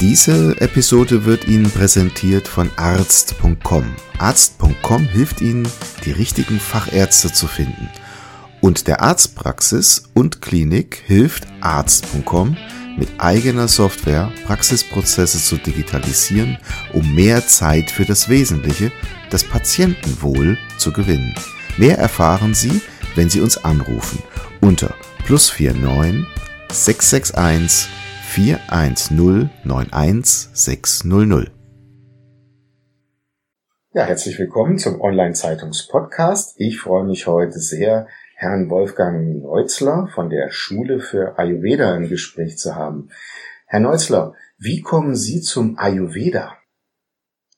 Diese Episode wird Ihnen präsentiert von arzt.com. Arzt.com hilft Ihnen, die richtigen Fachärzte zu finden. Und der Arztpraxis und Klinik hilft Arzt.com mit eigener Software Praxisprozesse zu digitalisieren, um mehr Zeit für das Wesentliche, das Patientenwohl, zu gewinnen. Mehr erfahren Sie, wenn Sie uns anrufen unter plus 49 661 410 91600. Ja, herzlich willkommen zum Online-Zeitungs-Podcast. Ich freue mich heute sehr, Herrn Wolfgang Neuzler von der Schule für Ayurveda im Gespräch zu haben. Herr Neuzler, wie kommen Sie zum Ayurveda?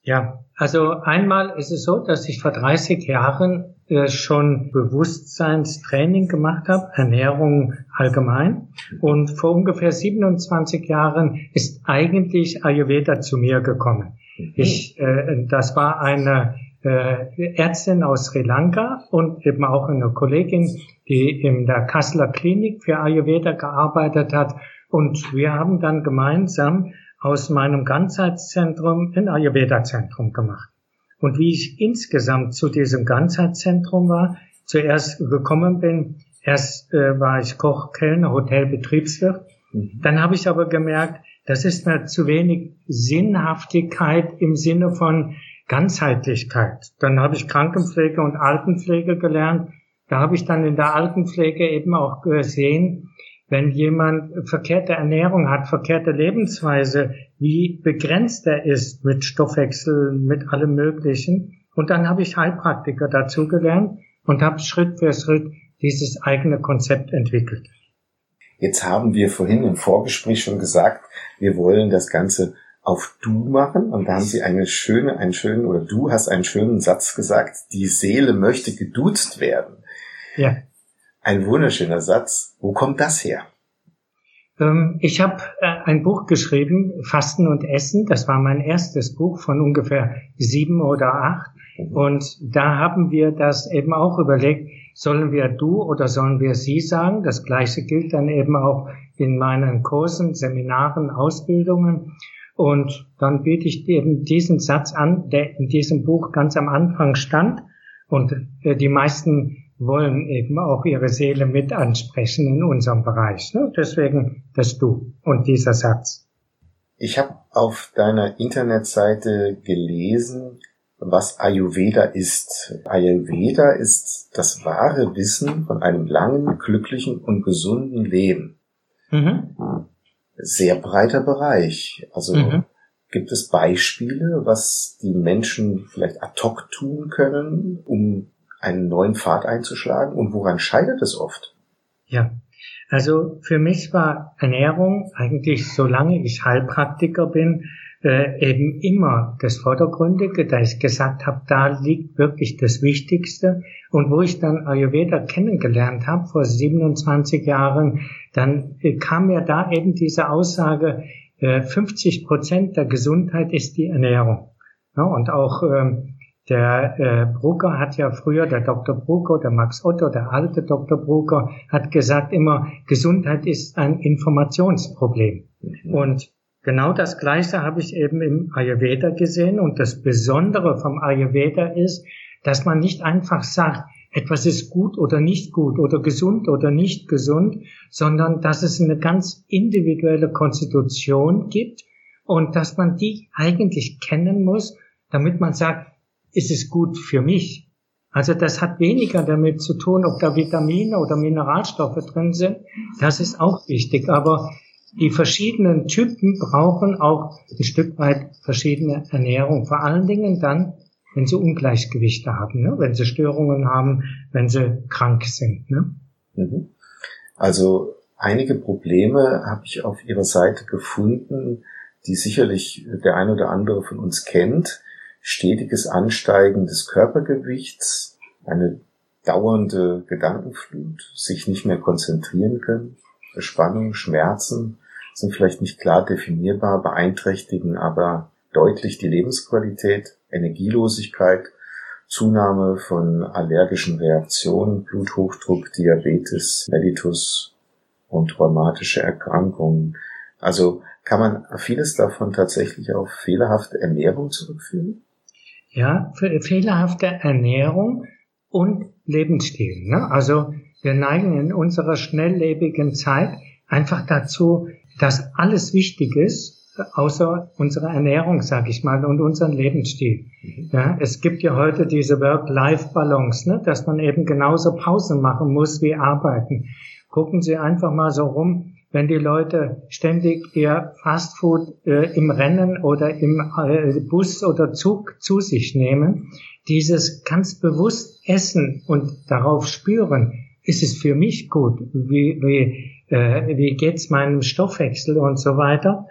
Ja, also einmal ist es so, dass ich vor 30 Jahren äh, schon Bewusstseinstraining gemacht habe, Ernährung allgemein. Und vor ungefähr 27 Jahren ist eigentlich Ayurveda zu mir gekommen. Mhm. Ich, äh, das war eine äh, Ärztin aus Sri Lanka und eben auch eine Kollegin, die in der Kasseler Klinik für Ayurveda gearbeitet hat. Und wir haben dann gemeinsam aus meinem Ganzheitszentrum ein Ayurveda-Zentrum gemacht. Und wie ich insgesamt zu diesem Ganzheitszentrum war, zuerst gekommen bin, erst äh, war ich Koch, Kellner, Hotelbetriebswirt. Mhm. Dann habe ich aber gemerkt, das ist mir zu wenig Sinnhaftigkeit im Sinne von Ganzheitlichkeit. Dann habe ich Krankenpflege und Altenpflege gelernt. Da habe ich dann in der Altenpflege eben auch gesehen, wenn jemand verkehrte Ernährung hat, verkehrte Lebensweise, wie begrenzt er ist mit Stoffwechsel, mit allem Möglichen. Und dann habe ich Heilpraktiker dazugelernt und habe Schritt für Schritt dieses eigene Konzept entwickelt. Jetzt haben wir vorhin im Vorgespräch schon gesagt, wir wollen das Ganze auf Du machen und da haben Sie eine schöne, einen schönen oder du hast einen schönen Satz gesagt, die Seele möchte geduzt werden. Ja. Ein wunderschöner Satz. Wo kommt das her? Ähm, ich habe äh, ein Buch geschrieben, Fasten und Essen. Das war mein erstes Buch von ungefähr sieben oder acht. Mhm. Und da haben wir das eben auch überlegt, sollen wir du oder sollen wir sie sagen? Das gleiche gilt dann eben auch in meinen Kursen, Seminaren, Ausbildungen. Und dann biete ich eben diesen Satz an, der in diesem Buch ganz am Anfang stand. Und äh, die meisten wollen eben auch ihre Seele mit ansprechen in unserem Bereich. Ne? Deswegen das Du und dieser Satz. Ich habe auf deiner Internetseite gelesen, was Ayurveda ist. Ayurveda ist das wahre Wissen von einem langen, glücklichen und gesunden Leben. Mhm. Sehr breiter Bereich. Also mhm. gibt es Beispiele, was die Menschen vielleicht ad hoc tun können, um einen neuen Pfad einzuschlagen und woran scheitert es oft? Ja, also für mich war Ernährung eigentlich, solange ich Heilpraktiker bin, äh, eben immer das Vordergründige, da ich gesagt habe, da liegt wirklich das Wichtigste. Und wo ich dann Ayurveda kennengelernt habe vor 27 Jahren, dann äh, kam mir da eben diese Aussage, äh, 50 Prozent der Gesundheit ist die Ernährung. Ja, und auch ähm, der äh, Brucker hat ja früher, der Dr. Brucker, der Max Otto, der alte Dr. Brucker, hat gesagt immer, Gesundheit ist ein Informationsproblem. Mhm. Und genau das Gleiche habe ich eben im Ayurveda gesehen. Und das Besondere vom Ayurveda ist, dass man nicht einfach sagt, etwas ist gut oder nicht gut oder gesund oder nicht gesund, sondern dass es eine ganz individuelle Konstitution gibt und dass man die eigentlich kennen muss, damit man sagt, ist es gut für mich. Also das hat weniger damit zu tun, ob da Vitamine oder Mineralstoffe drin sind. Das ist auch wichtig. Aber die verschiedenen Typen brauchen auch ein Stück weit verschiedene Ernährung. Vor allen Dingen dann, wenn sie Ungleichgewichte haben, ne? wenn sie Störungen haben, wenn sie krank sind. Ne? Mhm. Also einige Probleme habe ich auf Ihrer Seite gefunden, die sicherlich der ein oder andere von uns kennt. Stetiges Ansteigen des Körpergewichts, eine dauernde Gedankenflut, sich nicht mehr konzentrieren können, Spannung, Schmerzen sind vielleicht nicht klar definierbar, beeinträchtigen aber deutlich die Lebensqualität, Energielosigkeit, Zunahme von allergischen Reaktionen, Bluthochdruck, Diabetes, Mellitus und rheumatische Erkrankungen. Also kann man vieles davon tatsächlich auf fehlerhafte Ernährung zurückführen? Ja, fehlerhafte Ernährung und Lebensstil. Ne? Also wir neigen in unserer schnelllebigen Zeit einfach dazu, dass alles wichtig ist, außer unserer Ernährung, sag ich mal, und unseren Lebensstil. Mhm. Ja, es gibt ja heute diese Work-Life-Balance, ne, dass man eben genauso Pausen machen muss wie arbeiten. Gucken Sie einfach mal so rum, wenn die Leute ständig ihr Fastfood äh, im Rennen oder im äh, Bus oder Zug zu sich nehmen, dieses ganz bewusst essen und darauf spüren, ist es für mich gut, wie, wie, äh, wie geht's meinem Stoffwechsel und so weiter,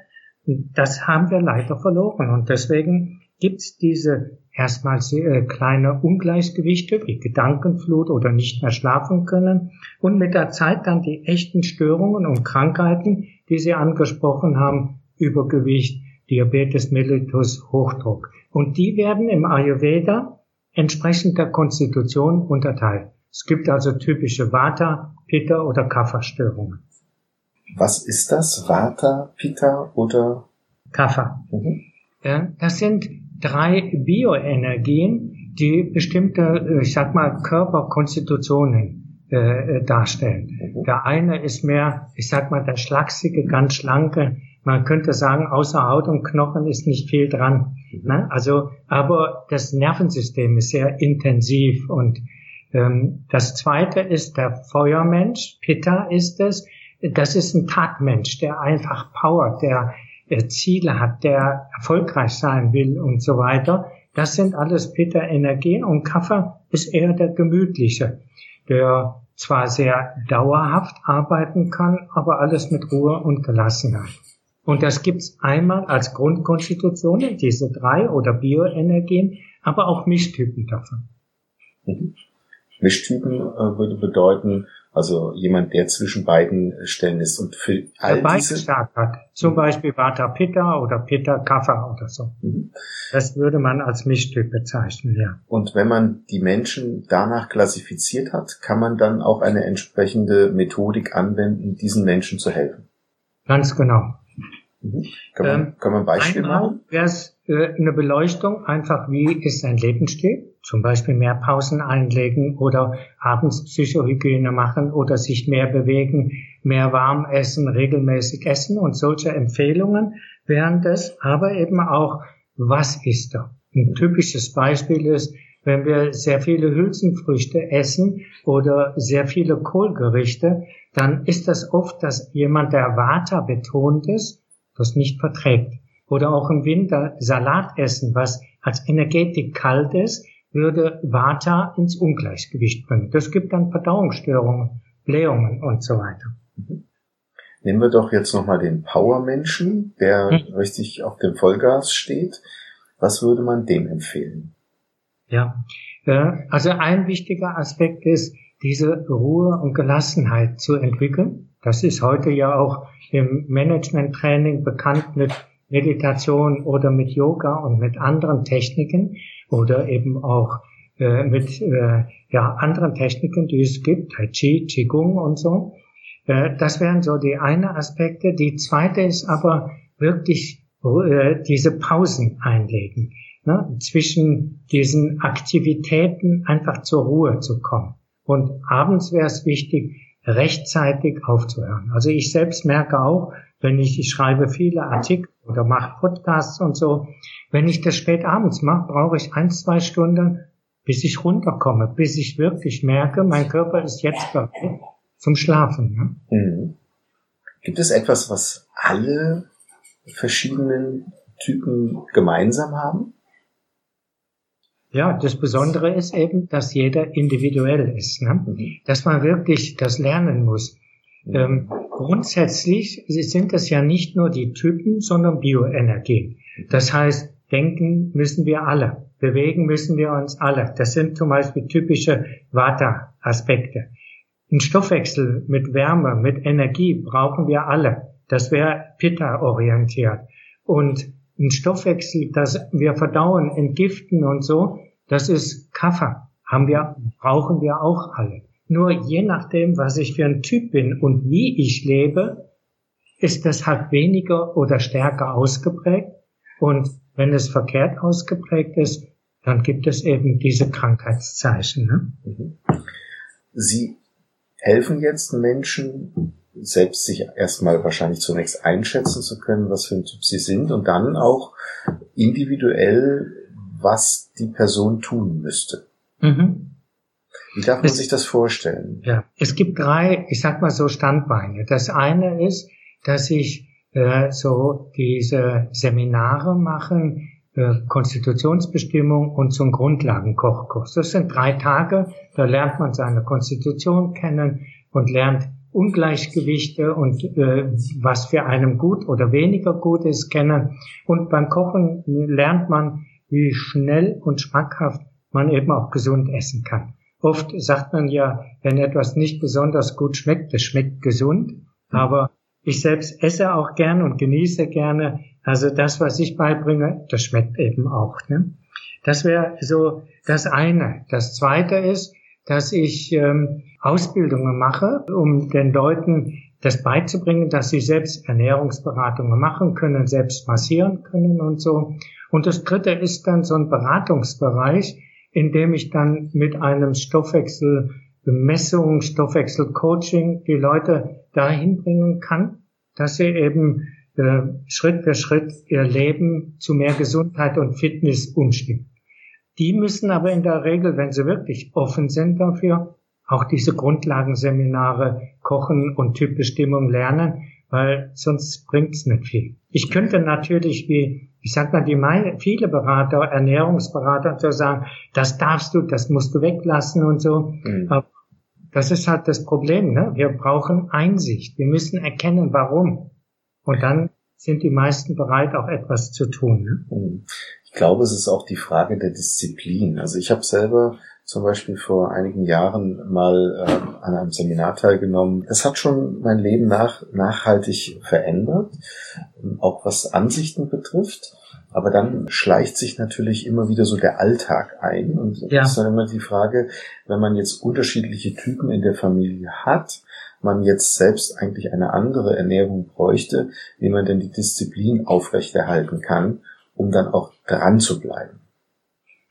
das haben wir leider verloren. Und deswegen gibt's diese erstmal sehr kleine Ungleichgewichte wie Gedankenflut oder nicht mehr schlafen können und mit der Zeit dann die echten Störungen und Krankheiten, die Sie angesprochen haben, Übergewicht, Diabetes mellitus, Hochdruck. Und die werden im Ayurveda entsprechend der Konstitution unterteilt. Es gibt also typische Vata, Pitta oder Kapha-Störungen. Was ist das? Vata, Pitta oder? Kapha. Mhm. Ja, das sind drei Bioenergien, die bestimmte, äh, ich sag mal, Körperkonstitutionen äh, darstellen. Mhm. Der eine ist mehr, ich sag mal, der schlachsige, ganz schlanke. Man könnte sagen, außer Haut und Knochen ist nicht viel dran. Mhm. Ne? Also, aber das Nervensystem ist sehr intensiv und ähm, das zweite ist der Feuermensch. Pitta ist es. Das ist ein Tatmensch, der einfach powert, der Ziele hat, der erfolgreich sein will und so weiter. Das sind alles Pitta-Energien und Kaffee ist eher der gemütliche, der zwar sehr dauerhaft arbeiten kann, aber alles mit Ruhe und Gelassenheit. Und das gibt's einmal als Grundkonstitutionen, diese drei oder Bioenergien, aber auch Mischtypen davon. Mhm. Mischtypen äh, würde bedeuten, also jemand, der zwischen beiden Stellen ist und für all der diese stark hat. Zum mhm. Beispiel Vata Pitta oder Pitta Kapha oder so. Mhm. Das würde man als Mischtyp bezeichnen, ja. Und wenn man die Menschen danach klassifiziert hat, kann man dann auch eine entsprechende Methodik anwenden, diesen Menschen zu helfen. Ganz genau. Mhm. Kann, man, ähm, kann man ein Beispiel machen? Äh, eine Beleuchtung, einfach wie ist sein Lebensstil? Zum Beispiel mehr Pausen einlegen oder abends Psychohygiene machen oder sich mehr bewegen, mehr warm essen, regelmäßig essen und solche Empfehlungen wären das, aber eben auch, was ist da? Ein typisches Beispiel ist, wenn wir sehr viele Hülsenfrüchte essen oder sehr viele Kohlgerichte, dann ist das oft, dass jemand, der Vata betont ist, das nicht verträgt. Oder auch im Winter Salat essen, was als Energetik kalt ist, würde Vata ins Ungleichgewicht bringen. Das gibt dann Verdauungsstörungen, Blähungen und so weiter. Nehmen wir doch jetzt nochmal den Power-Menschen, der hm. richtig auf dem Vollgas steht. Was würde man dem empfehlen? Ja, äh, also ein wichtiger Aspekt ist, diese Ruhe und Gelassenheit zu entwickeln. Das ist heute ja auch im Management-Training bekannt mit Meditation oder mit Yoga und mit anderen Techniken oder eben auch äh, mit äh, ja, anderen Techniken, die es gibt, Tai Chi, Qigong und so. Äh, das wären so die eine Aspekte. Die zweite ist aber wirklich äh, diese Pausen einlegen. Ne? Zwischen diesen Aktivitäten einfach zur Ruhe zu kommen. Und abends wäre es wichtig, rechtzeitig aufzuhören. Also ich selbst merke auch, wenn ich, ich schreibe viele Artikel oder mache Podcasts und so, wenn ich das spät abends mache, brauche ich ein, zwei Stunden, bis ich runterkomme, bis ich wirklich merke, mein Körper ist jetzt bereit zum Schlafen. Ne? Mhm. Gibt es etwas, was alle verschiedenen Typen gemeinsam haben? Ja, das Besondere ist eben, dass jeder individuell ist, ne? Mhm. dass man wirklich das lernen muss. Ähm, grundsätzlich sind das ja nicht nur die Typen, sondern Bioenergien. Das heißt, denken müssen wir alle. bewegen müssen wir uns alle. Das sind zum Beispiel typische Vata-Aspekte. Ein Stoffwechsel mit Wärme, mit Energie brauchen wir alle. Das wäre Pitta-orientiert. Und ein Stoffwechsel, das wir verdauen, entgiften und so, das ist Kaffer. Haben wir, brauchen wir auch alle. Nur je nachdem, was ich für ein Typ bin und wie ich lebe, ist das halt weniger oder stärker ausgeprägt. Und wenn es verkehrt ausgeprägt ist, dann gibt es eben diese Krankheitszeichen. Ne? Mhm. Sie helfen jetzt Menschen, selbst sich erstmal wahrscheinlich zunächst einschätzen zu können, was für ein Typ sie sind und dann auch individuell, was die Person tun müsste. Mhm. Wie darf man es, sich das vorstellen? Ja, es gibt drei, ich sag mal so Standbeine. Das eine ist, dass ich äh, so diese Seminare machen, äh, Konstitutionsbestimmung und zum Grundlagenkochkurs. Das sind drei Tage, da lernt man seine Konstitution kennen und lernt Ungleichgewichte und äh, was für einem gut oder weniger gut ist kennen. Und beim Kochen lernt man, wie schnell und schmackhaft man eben auch gesund essen kann. Oft sagt man ja, wenn etwas nicht besonders gut schmeckt, das schmeckt gesund. Aber ich selbst esse auch gern und genieße gerne. Also das, was ich beibringe, das schmeckt eben auch. Ne? Das wäre so das eine. Das zweite ist, dass ich ähm, Ausbildungen mache, um den Leuten das beizubringen, dass sie selbst Ernährungsberatungen machen können, selbst massieren können und so. Und das dritte ist dann so ein Beratungsbereich, in dem ich dann mit einem Stoffwechsel Messung, Stoffwechselcoaching die Leute dahin bringen kann, dass sie eben äh, Schritt für Schritt ihr Leben zu mehr Gesundheit und Fitness umstimmen. Die müssen aber in der Regel, wenn sie wirklich offen sind dafür, auch diese Grundlagenseminare Kochen und Typbestimmung lernen, weil sonst bringt's nicht viel. Ich könnte natürlich wie, ich sag mal, die meine, viele Berater, Ernährungsberater so sagen, das darfst du, das musst du weglassen und so. Mhm. Aber das ist halt das Problem. Ne? Wir brauchen Einsicht. Wir müssen erkennen, warum. Und dann sind die meisten bereit, auch etwas zu tun. Ne? Hm. Ich glaube, es ist auch die Frage der Disziplin. Also ich habe selber zum Beispiel vor einigen Jahren mal äh, an einem Seminar teilgenommen. Das hat schon mein Leben nach, nachhaltig verändert, auch was Ansichten betrifft. Aber dann schleicht sich natürlich immer wieder so der Alltag ein. Und ja. das ist dann immer die Frage, wenn man jetzt unterschiedliche Typen in der Familie hat, man jetzt selbst eigentlich eine andere Ernährung bräuchte, wie man denn die Disziplin aufrechterhalten kann, um dann auch dran zu bleiben.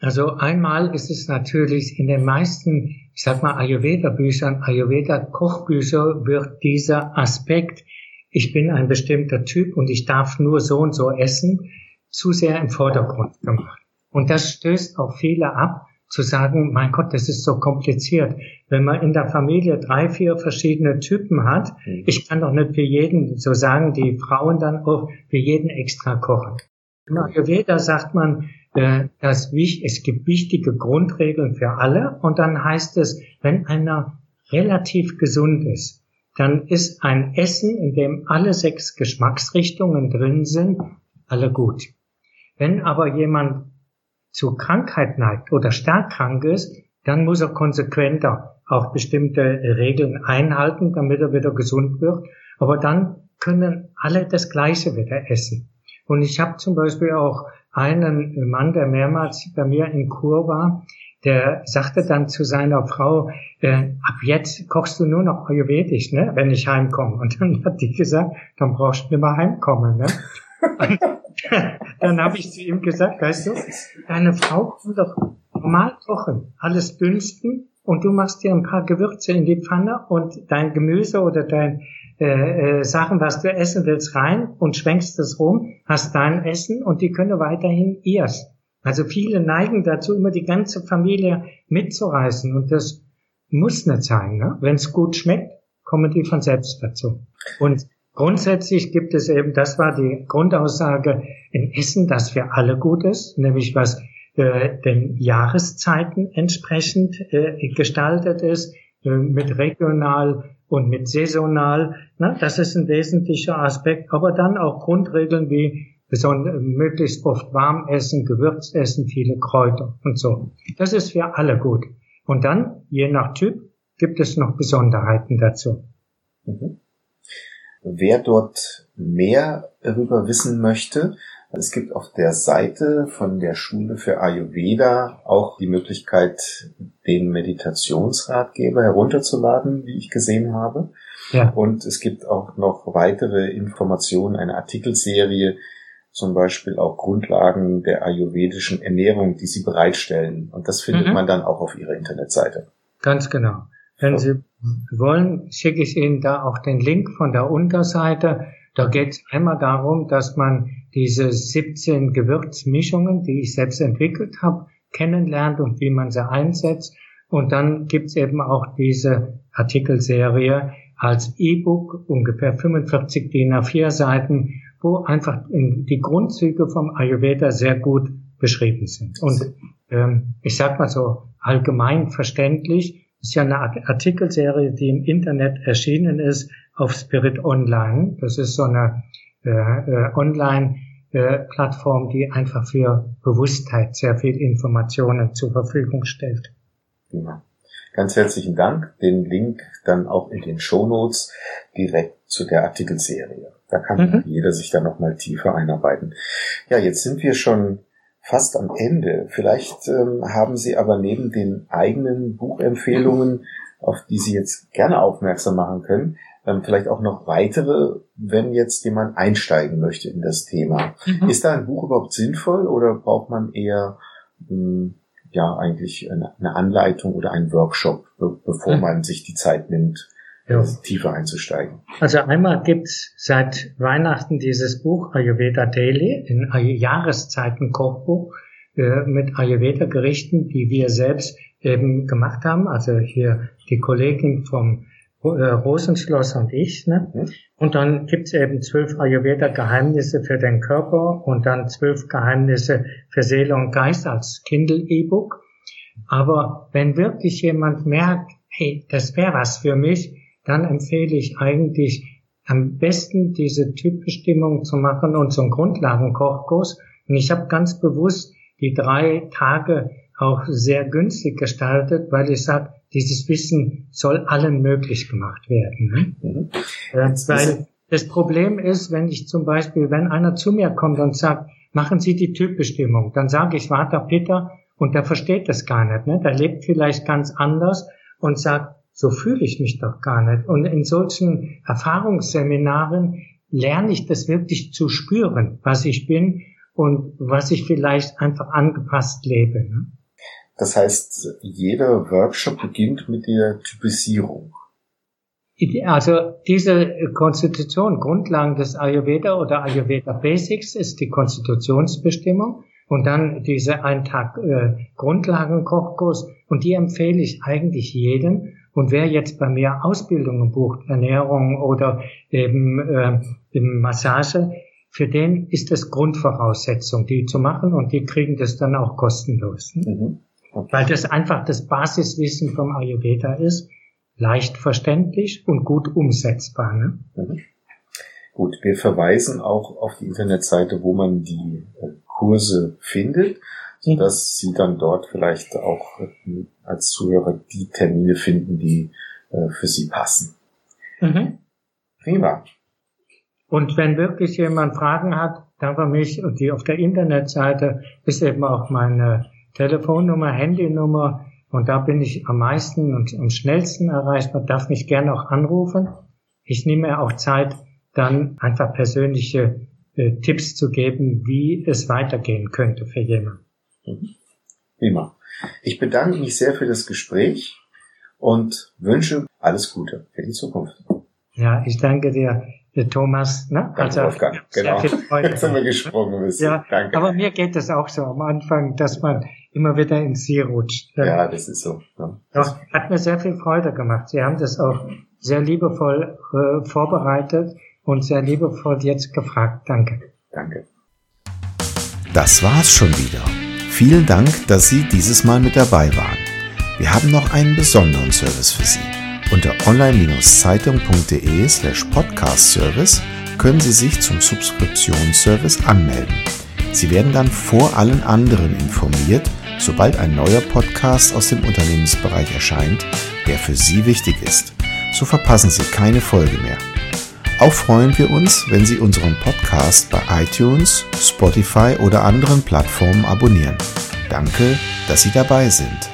Also einmal ist es natürlich in den meisten, ich sag mal Ayurveda-Büchern, Ayurveda-Kochbücher wird dieser Aspekt, ich bin ein bestimmter Typ und ich darf nur so und so essen, zu sehr im Vordergrund gemacht. Und das stößt auch viele ab, zu sagen, mein Gott, das ist so kompliziert. Wenn man in der Familie drei, vier verschiedene Typen hat, mhm. ich kann doch nicht für jeden, so sagen die Frauen dann auch, für jeden extra kochen. Im Ayurveda sagt man, äh, dass es gibt wichtige Grundregeln für alle und dann heißt es, wenn einer relativ gesund ist, dann ist ein Essen, in dem alle sechs Geschmacksrichtungen drin sind, alle gut. Wenn aber jemand zu Krankheit neigt oder stark krank ist, dann muss er konsequenter auch bestimmte Regeln einhalten, damit er wieder gesund wird. Aber dann können alle das Gleiche wieder essen. Und ich habe zum Beispiel auch einen Mann, der mehrmals bei mir in Kur war, der sagte dann zu seiner Frau, äh, ab jetzt kochst du nur noch ayurvedisch, ne, wenn ich heimkomme. Und dann hat die gesagt, dann brauchst du nicht mehr heimkommen. Ne? dann habe ich zu ihm gesagt, weißt du, deine Frau kann doch normal kochen, alles dünsten und du machst dir ein paar Gewürze in die Pfanne und dein Gemüse oder dein äh, äh, Sachen, was du essen willst, rein und schwenkst es rum, hast dein Essen und die können weiterhin ihrs. Also viele neigen dazu, immer die ganze Familie mitzureißen und das muss nicht sein. Ne? Wenn es gut schmeckt, kommen die von selbst dazu. Und Grundsätzlich gibt es eben, das war die Grundaussage, ein Essen, das für alle gut ist, nämlich was äh, den Jahreszeiten entsprechend äh, gestaltet ist, äh, mit regional und mit saisonal. Ne? Das ist ein wesentlicher Aspekt, aber dann auch Grundregeln wie besonders, möglichst oft warm essen, Gewürz essen, viele Kräuter und so. Das ist für alle gut. Und dann, je nach Typ, gibt es noch Besonderheiten dazu. Mhm. Wer dort mehr darüber wissen möchte, es gibt auf der Seite von der Schule für Ayurveda auch die Möglichkeit, den Meditationsratgeber herunterzuladen, wie ich gesehen habe. Ja. Und es gibt auch noch weitere Informationen, eine Artikelserie, zum Beispiel auch Grundlagen der ayurvedischen Ernährung, die sie bereitstellen. Und das findet mhm. man dann auch auf ihrer Internetseite. Ganz genau. Wenn Sie wollen, schicke ich Ihnen da auch den Link von der Unterseite. Da geht es einmal darum, dass man diese 17 Gewürzmischungen, die ich selbst entwickelt habe, kennenlernt und wie man sie einsetzt. Und dann gibt's eben auch diese Artikelserie als E-Book, ungefähr 45 DIN A4 Seiten, wo einfach die Grundzüge vom Ayurveda sehr gut beschrieben sind. Und ähm, ich sag mal so allgemein verständlich, ist ja eine Artikelserie, die im Internet erschienen ist auf Spirit Online. Das ist so eine äh, äh, Äh, die einfach für Bewusstheit sehr viel Informationen zur Verfügung stellt. Ja. Ganz herzlichen Dank. Den Link dann auch in den Show Notes direkt zu der Artikelserie. Da kann mhm. jeder sich dann nochmal tiefer einarbeiten. Ja, jetzt sind wir schon fast am Ende. Vielleicht ähm, haben Sie aber neben den eigenen Buchempfehlungen, auf die Sie jetzt gerne aufmerksam machen können, ähm, vielleicht auch noch weitere, wenn jetzt jemand einsteigen möchte in das Thema. Mhm. Ist da ein Buch überhaupt sinnvoll oder braucht man eher ähm, ja eigentlich eine, Anleitung oder einen Workshop, be bevor mhm. man sich die Zeit nimmt, ja. tiefer einzusteigen? Also einmal gibt's seit Weihnachten dieses Buch Ayurveda Daily, in Jahreszeiten Kochbuch äh, mit Ayurveda-Gerichten, die wir selbst eben gemacht haben. Also hier die Kollegin vom äh, Rosenschloss und ich. Ne? Mhm. Und dann gibt's eben zwölf Ayurveda-Geheimnisse für den Körper und dann zwölf Geheimnisse für Seele und Geist als Kindle-E-Book. Aber wenn wirklich jemand merkt, hey, das wäre was für mich, dann empfehle ich eigentlich am besten diese Typbestimmung zu machen und einen Grundlagenkochkurs. Und ich habe ganz bewusst die drei Tage auch sehr günstig gestaltet, weil ich sage, dieses Wissen soll allen möglich gemacht werden. Ne? Mhm. Äh, weil das Problem ist, wenn ich zum Beispiel, wenn einer zu mir kommt und sagt, machen Sie die Typbestimmung, dann sage ich, Vater Peter, und der versteht das gar nicht. Ne? Der lebt vielleicht ganz anders und sagt, so fühle ich mich doch gar nicht. Und in solchen Erfahrungsseminaren lerne ich das wirklich zu spüren, was ich bin und was ich vielleicht einfach angepasst lebe. Ne? Das heißt, jeder Workshop beginnt mit der Typisierung. Also diese Konstitution, Grundlagen des Ayurveda oder Ayurveda Basics ist die Konstitutionsbestimmung und dann diese ein Tag äh, Grundlagenkochkurs und die empfehle ich eigentlich jedem und wer jetzt bei mir Ausbildungen bucht, Ernährung oder eben äh, Massage, für den ist das Grundvoraussetzung, die zu machen und die kriegen das dann auch kostenlos. Mhm. Weil das einfach das Basiswissen vom Ayurveda ist, leicht verständlich und gut umsetzbar. Ne? Mhm. Gut, wir verweisen auch auf die Internetseite, wo man die äh, Kurse findet sodass Sie dann dort vielleicht auch äh, als Zuhörer die Termine finden, die äh, für Sie passen. Mhm. Prima. Und wenn wirklich jemand Fragen hat, dann für mich und die auf der Internetseite ist eben auch meine Telefonnummer, Handynummer und da bin ich am meisten und am schnellsten erreichbar, darf mich gerne auch anrufen. Ich nehme auch Zeit, dann einfach persönliche äh, Tipps zu geben, wie es weitergehen könnte für jemanden. Mhm. Prima. Ich bedanke mich sehr für das Gespräch und wünsche alles Gute für die Zukunft. Ja, ich danke dir, Thomas. Ne? Danke, also, Wolfgang. Genau. Jetzt haben wir gesprungen bisschen. Ja, danke. Aber mir geht es auch so am Anfang, dass man immer wieder ins See rutscht. Ja, das ist so. Ja. Doch, hat mir sehr viel Freude gemacht. Sie haben das auch sehr liebevoll äh, vorbereitet und sehr liebevoll jetzt gefragt. Danke. Danke. Das war's schon wieder. Vielen Dank, dass Sie dieses Mal mit dabei waren. Wir haben noch einen besonderen Service für Sie. Unter online-zeitung.de slash podcast service können Sie sich zum Subskriptionsservice anmelden. Sie werden dann vor allen anderen informiert, sobald ein neuer Podcast aus dem Unternehmensbereich erscheint, der für Sie wichtig ist. So verpassen Sie keine Folge mehr. Auch freuen wir uns, wenn Sie unseren Podcast bei iTunes, Spotify oder anderen Plattformen abonnieren. Danke, dass Sie dabei sind.